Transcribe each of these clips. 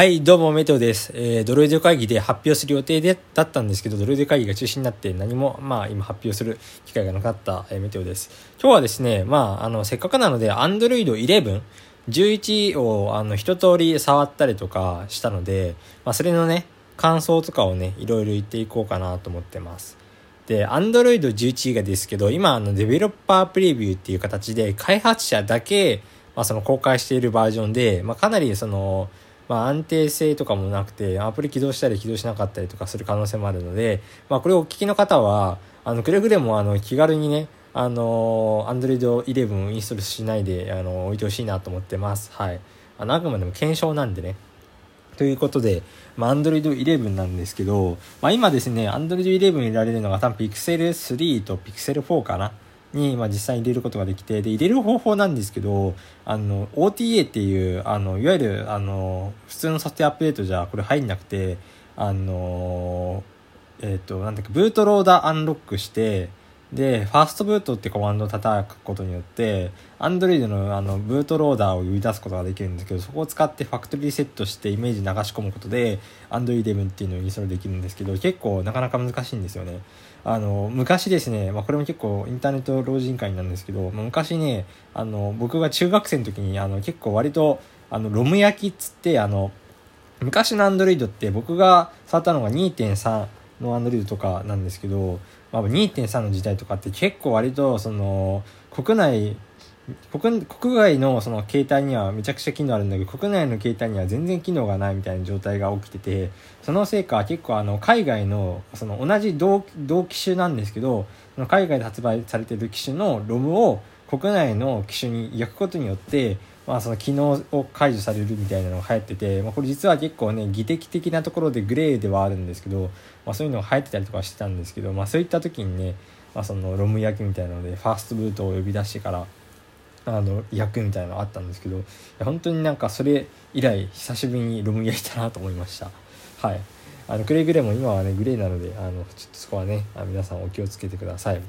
はい、どうも、メテオです。えー、ドロイド会議で発表する予定でだったんですけど、ドロイド会議が中止になって何も、まあ、今発表する機会がなかった、えー、メテオです。今日はですね、まあ、あの、せっかくなので、Android 11、11を、あの、一通り触ったりとかしたので、まあ、それのね、感想とかをね、いろいろ言っていこうかなと思ってます。で、Android 11がですけど、今、あの、デベロッパープレビューっていう形で、開発者だけ、まあ、その公開しているバージョンで、まあ、かなりその、まあ、安定性とかもなくて、アプリ起動したり起動しなかったりとかする可能性もあるので、まあ、これをお聞きの方は、あの、くれぐれも、あの、気軽にね、あの、Android 11をインストールしないで、あの、置いてほしいなと思ってます。はい。あの、あくまでも検証なんでね。ということで、まあ、Android 11なんですけど、まあ、今ですね、Android 11入れられるのが多分 Pixel 3と Pixel 4かな。に、まあ、実際に入れることができてで入れる方法なんですけどあの OTA っていうあのいわゆるあの普通のソフトウェアアップデートじゃこれ入んなくてあのえっ、ー、となんだっけブートローダーアンロックしてで、ファーストブートってコマンドを叩くことによって、Android のあのブートローダーを呼び出すことができるんですけど、そこを使ってファクトリーセットしてイメージ流し込むことで、Android 11っていうのをインストールできるんですけど、結構なかなか難しいんですよね。あの、昔ですね、まあこれも結構インターネット老人会なんですけど、まあ、昔ね、あの、僕が中学生の時に、あの、結構割と、あの、ロム焼きっつって、あの、昔の Android って僕が触ったのが2.3の Android とかなんですけど、まあ、2.3の時代とかって結構割とその国内国国外のその携帯にはめちゃくちゃ機能あるんだけど国内の携帯には全然機能がないみたいな状態が起きててそのせいか結構あの海外のその同じ同同機種なんですけどその海外で発売されてる機種のロムを国内の機種に焼くことによってまあ、その機能を解除されるみたいなのが流行ってて、まあ、これ実は結構ね技的的なところでグレーではあるんですけど、まあ、そういうのが流行ってたりとかしてたんですけど、まあ、そういった時にね、まあ、そのロム焼きみたいなのでファーストブートを呼び出してからあの焼くみたいなのあったんですけど本当になんかそれ以来久しぶりにロム焼いたなと思いました。はい。あのくれぐれも今はねグレーなのであのちょっとそこはね皆さんお気をつけてください。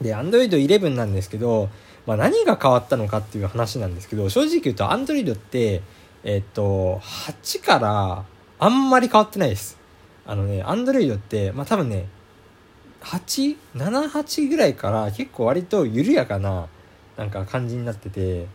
で Android 11なんですけどまあ、何が変わったのかっていう話なんですけど、正直言うと Android って、えっと、8からあんまり変わってないです。あのね、Android って、まあ多分ね、8、7、8ぐらいから結構割と緩やかななんか感じになってて、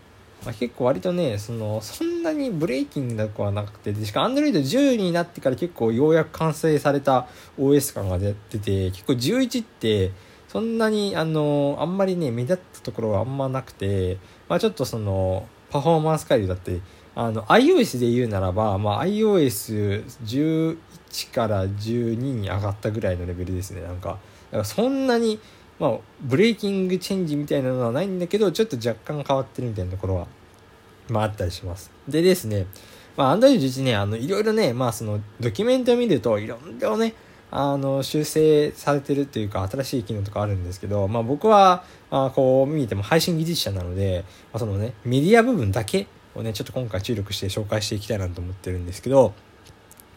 まあ、結構割とね、その、そんなにブレイキングなくはなくて、でしかも Android 10になってから結構ようやく完成された OS 感が出てて、結構11って、そんなにあのあんまりね目立ったところはあんまなくて、まあ、ちょっとそのパフォーマンス改良だってあの iOS で言うならば、まあ、iOS11 から12に上がったぐらいのレベルですね。なんかだからそんなに、まあ、ブレーキングチェンジみたいなのはないんだけどちょっと若干変わってるみたいなところは、まあ、あったりします。でですねまあ、Android 11ね、あの、いろいろね、まあ、その、ドキュメントを見ると、いろんなね、あの修正されてるっていうか新しい機能とかあるんですけど、まあ、僕はあこう見ても配信技術者なので、まあ、そのねメディア部分だけをねちょっと今回注力して紹介していきたいなと思ってるんですけど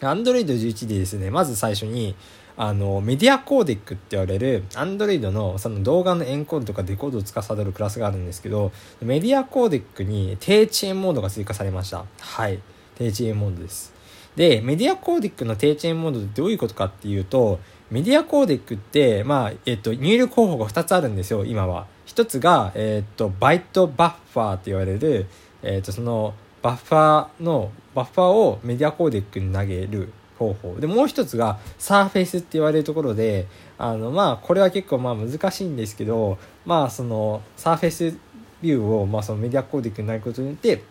Android 11でですねまず最初にあのメディアコーデックって言われる Android のその動画のエンコードとかデコードを司るクラスがあるんですけどメディアコーデックに低遅延モードが追加されました。はい。低遅延モードです。で、メディアコーディックの低遅延モードってどういうことかっていうと、メディアコーディックって、まあ、えっと、入力方法が2つあるんですよ、今は。1つが、えっと、バイトバッファーって言われる、えっと、その、バッファーの、バッファーを MediaCodec に投げる方法。で、もう一つが、サーフェイスって言われるところで、あの、まあ、これは結構まあ難しいんですけど、まあ、その、 SurfaceView を、まあ、その MediaCodec に投げることによって、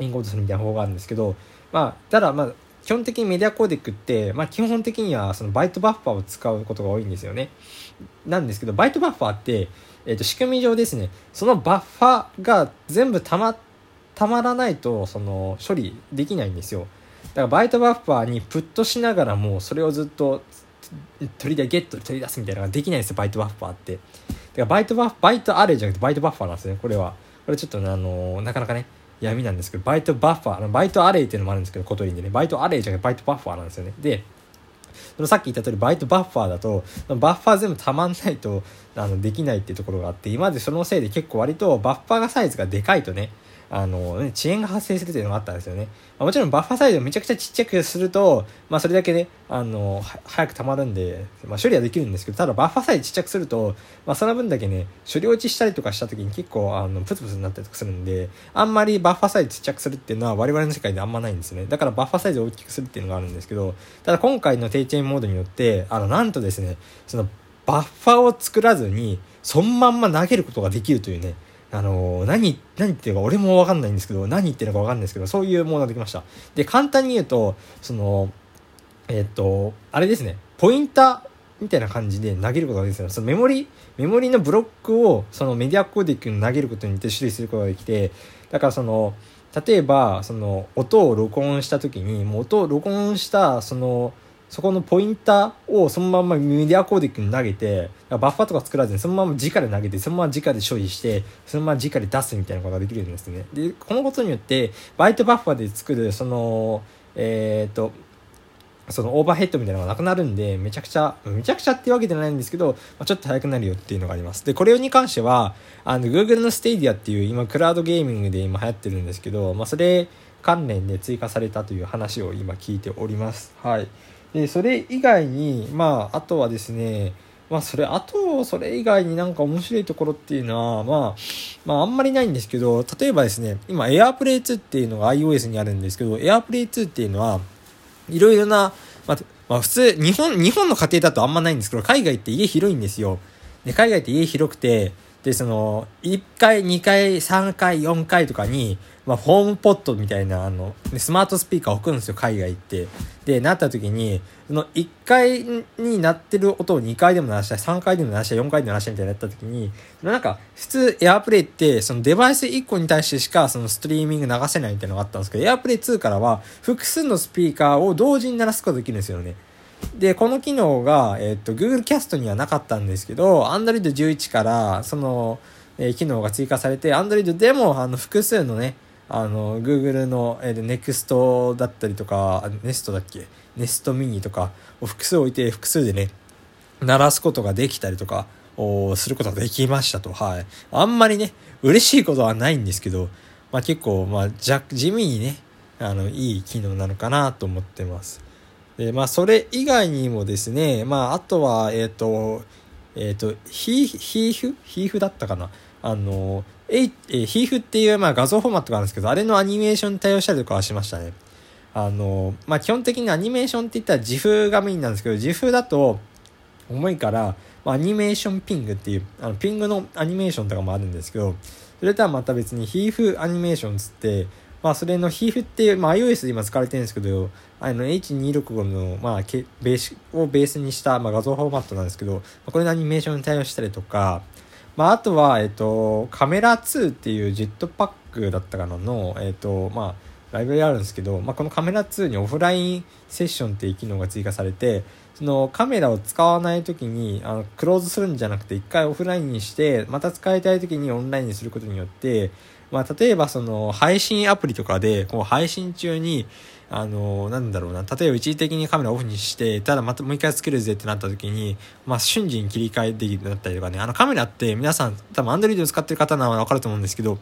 エンコードするみたいな方法があるんですけど、まあ、ただ、まあ、基本的に MediaCodec って、まあ、基本的にはその ByteBuffer を使うことが多いんですよね。なんですけど、 ByteBuffer って、えっ、ー、と、仕組み上ですね、そのバッファーが全部たま、たまらないと、その、処理できないんですよ。だから、 ByteBuffer に put しながらも、それをずっと取り出、ゲットで取り出すみたいなのができないんですよ、 ByteBuffer って。だから ByteBuffer、ByteArray じゃなくて ByteBuffer なんですね、これは。これちょっとね、あのー、なかなかね、闇なんですけど、 ByteBuffer、ByteArray っていうのもあるんですけど、 Kotlin でね、 ByteArray じゃなくて ByteBuffer なんですよね。で、そのさっき言った通りバイトバッファーだとバッファー全部たまんないとあのできないっていうところがあって今までそのせいで結構割とバッファーがサイズがでかいとねあの、ね、遅延が発生するというのがあったんですよね。まあ、もちろんバッファサイズをめちゃくちゃちっちゃくすると、まあ、それだけね、あの、早く溜まるんで、まあ、処理はできるんですけど、ただバッファサイズちっちゃくすると、まあ、その分だけね、処理落ちしたりとかした時に結構、あの、プツプツになったりとかするんで、あんまりバッファサイズちっちゃくするっていうのは我々の世界であんまないんですね。だからバッファサイズを大きくするっていうのがあるんですけど、ただ今回の低チェーンモードによって、あの、なんとですね、その、バッファを作らずに、そのまんま投げることができるというね、あの、何、何言ってるか俺もわかんないんですけど、何言ってるかわかんないんですけど、そういうものができました。で、簡単に言うと、その、えー、っと、あれですね、ポインターみたいな感じで投げることができるそのメモリ、メモリのブロックを、そのメディアコーディックに投げることによって処理することができて、だからその、例えば、その、音を録音した時に、もう音を録音した、その、そこのポインターをそのままメディアコーディックに投げて、バッファとか作らずにそのまま直で投げて、そのまま直で処理して、そのまま直で出すみたいなことができるんですね。で、このことによって、バイトバッファで作る、その、えっ、と、そのオーバーヘッドみたいなのがなくなるんで、めちゃくちゃ、めちゃくちゃっていうわけじゃないんですけど、まあ、ちょっと速くなるよっていうのがあります。で、これに関しては、あの、Google の Stadia っていう今、クラウドゲーミングで今流行ってるんですけど、まあ、それ関連で追加されたという話を今聞いております。はい。で、それ以外に、まあ、あとはですね、まあ、それ、あと、それ以外になんか面白いところっていうのは、まあ、まあ、あんまりないんですけど、例えばですね、今、AirPlay 2っていうのが iOS にあるんですけど、AirPlay 2っていうのは、いろいろな、まあ、まあ、普通、日本、日本の家庭だとあんまないんですけど、海外って家広いんですよ。で、海外って家広くて、で、その、1階、2階、3階、4階とかに、まあ、ホームポットみたいな、あの、スマートスピーカー置くんですよ、海外行って。で、なった時に、その1階になってる音を2階でも鳴らしたい、3階でも鳴らしたい、4階でも鳴らしたいみたいになった時に、なんか、普通、エアプレイって、そのデバイス1個に対してしか、そのストリーミング流せないみたいなのがあったんですけど、エアプレイ2からは、複数のスピーカーを同時に鳴らすことができるんですよね。で、この機能が、えっと、Google Cast にはなかったんですけど、Android 11から、その、えー、機能が追加されて、Android でも、あの、複数のね、あの、Google の、えー、NEXT だったりとか、Nest だっけ ?Nest Mini とかを複数置いて、複数でね、鳴らすことができたりとか、をすることができましたと。はい。あんまりね、嬉しいことはないんですけど、まあ結構、まあ、じゃ、地味にね、あの、いい機能なのかなと思ってます。で、まあ、それ以外にもですね、まあ、あとは、えっ、ー、と、えっ、ー、と、ヒー、ヒーフヒーフだったかな？あの、えい、えヒーフっていう、まあ、画像フォーマットがあるんですけど、あれのアニメーションに対応したりとかはしましたね。あの、まあ、基本的にアニメーションって言ったら GIF がメインなんですけど、GIF だと重いから、まあ、アニメーションピングっていう、あの、ピングのアニメーションとかもあるんですけど、それとはまた別にヒーフアニメーションつって、まあ、それの HIF っていう、まあ、iOS で今使われてるんですけど、あの H265 の、まあ、ベースをベースにした、まあ、画像フォーマットなんですけど、まあこれのアニメーションに対応したりとか、まあ、あとは、えっと、カメラ2っていうジェットパックだったかなの、えっと、まあ、ライブラリあるんですけど、まあ、このカメラ2にオフラインセッションっていう機能が追加されて、そのカメラを使わない時にあのクローズするんじゃなくて一回オフラインにしてまた使いたい時にオンラインにすることによってまあ、例えばその配信アプリとかで、こう配信中に、あの、なんだろうな、例えば一時的にカメラオフにして、ただまたもう一回つけるぜってなった時に、まあ瞬時に切り替えできるだったりとかね、あのカメラって皆さん多分アンドロイド使ってる方ならわかると思うんですけど、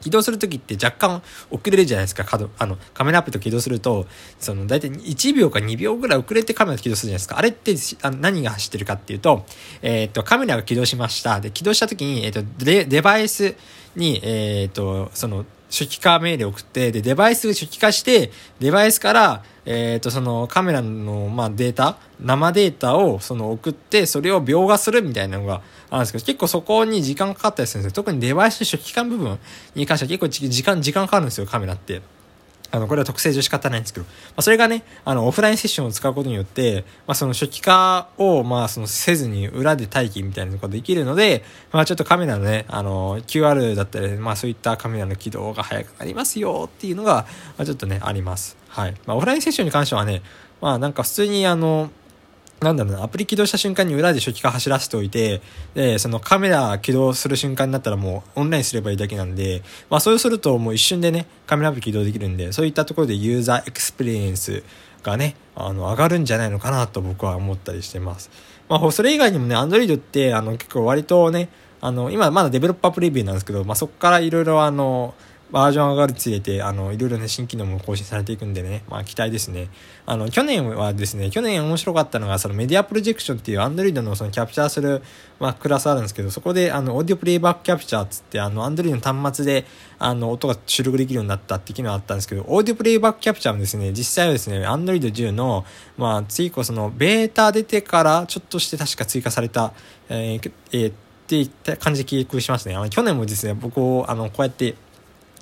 起動するときって若干遅れるじゃないですか。あの、カメラアプリと起動すると、その、だいたい1秒か2秒ぐらい遅れてカメラ起動するじゃないですか。あれってあ何が走ってるかっていうと、えっ、と、カメラが起動しました。で、起動したときに、えっ、とデ、デバイスに、えっ、と、その、初期化命令を送って、で、デバイス初期化して、デバイスから、えっ、ー、と、そのカメラの、まあ、データ、生データをその送って、それを描画するみたいなのがあるんですけど、結構そこに時間かかったりするんですよ。特にデバイス初期間部分に関しては結構時間、時間かかるんですよ、カメラって。あの、これは特性上仕方ないんですけど、まあ、それがね、あの、オフラインセッションを使うことによって、まあ、その初期化を、まあ、そのせずに裏で待機みたいなのができるので、まあ、ちょっとカメラのね、あの、QR だったり、まあ、そういったカメラの起動が早くなりますよっていうのが、まあ、ちょっとね、あります。はい。まあ、オフラインセッションに関してはね、まあ、なんか普通にあの、なんだろうな、アプリ起動した瞬間に裏で初期化走らせておいて、で、そのカメラ起動する瞬間になったらもうオンラインすればいいだけなんで、まあそうするともう一瞬でね、カメラアプリ起動できるんで、そういったところでユーザーエクスペリエンスがね、あの、上がるんじゃないのかなと僕は思ったりしてます。まあそれ以外にもね、Android ってあの結構割とね、あの、今まだデベロッパープレビューなんですけど、まあそこからいろいろあの、バージョン上がるつれて、あの、いろいろね、新機能も更新されていくんでね、まあ、期待ですね。あの、去年はですね、去年面白かったのが、そのメディアプロジェクションっていう Android のそのキャプチャーする、まあ、クラスあるんですけど、そこで、あの、オーディオプレイバックキャプチャーつって、あの、Android の端末で、あの、音が出力できるようになったって機能あったんですけど、オーディオプレイバックキャプチャーもですね、実際はですね、Android 10の、まあ、次以降その、ベータ出てから、ちょっとして確か追加された、えー、えー、っていった感じで記憶しますね。あの、去年もですね、僕を、あの、こうやって、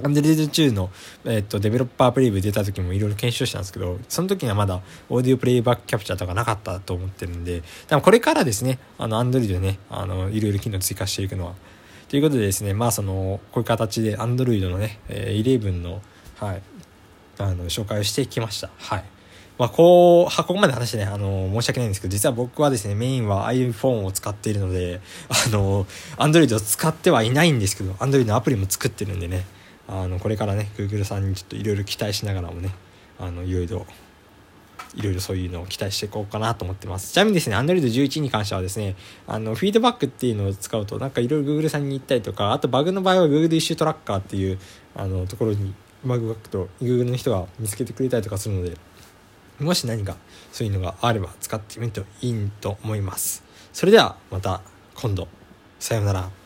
アンドレド2の、えっと、デベロッパープレイブ出た時もいろいろ検証したんですけど、その時にはまだオーディオプレイバックキャプチャーとかなかったと思ってるんで、多分これからですね、あの、アンドロイドでね、あの、いろいろ機能追加していくのは。ということでですね、まあその、こういう形でアンドロイドのね、えー、11の、はい、あの、紹介をしてきました。はい。まあ、こう、ここまで話してね、あの、申し訳ないんですけど、実は僕はですね、メインは iPhone を使っているので、あの、Android を使ってはいないんですけど、Android のアプリも作ってるんでね、あのこれからね Google さんにちょっといろいろ期待しながらもねあのいろいろいろいろそういうのを期待していこうかなと思ってます。ちなみにですね、Android 11に関してはですね、あの、フィードバックっていうのを使うと、なんかいろいろ Google さんに行ったりとか、あとバグの場合は Google イシュートラッカーっていう、あの、ところにバグがくと Google の人が見つけてくれたりとかするので、もし何かそういうのがあれば使ってみるといいと思います。それではまた今度。さようなら。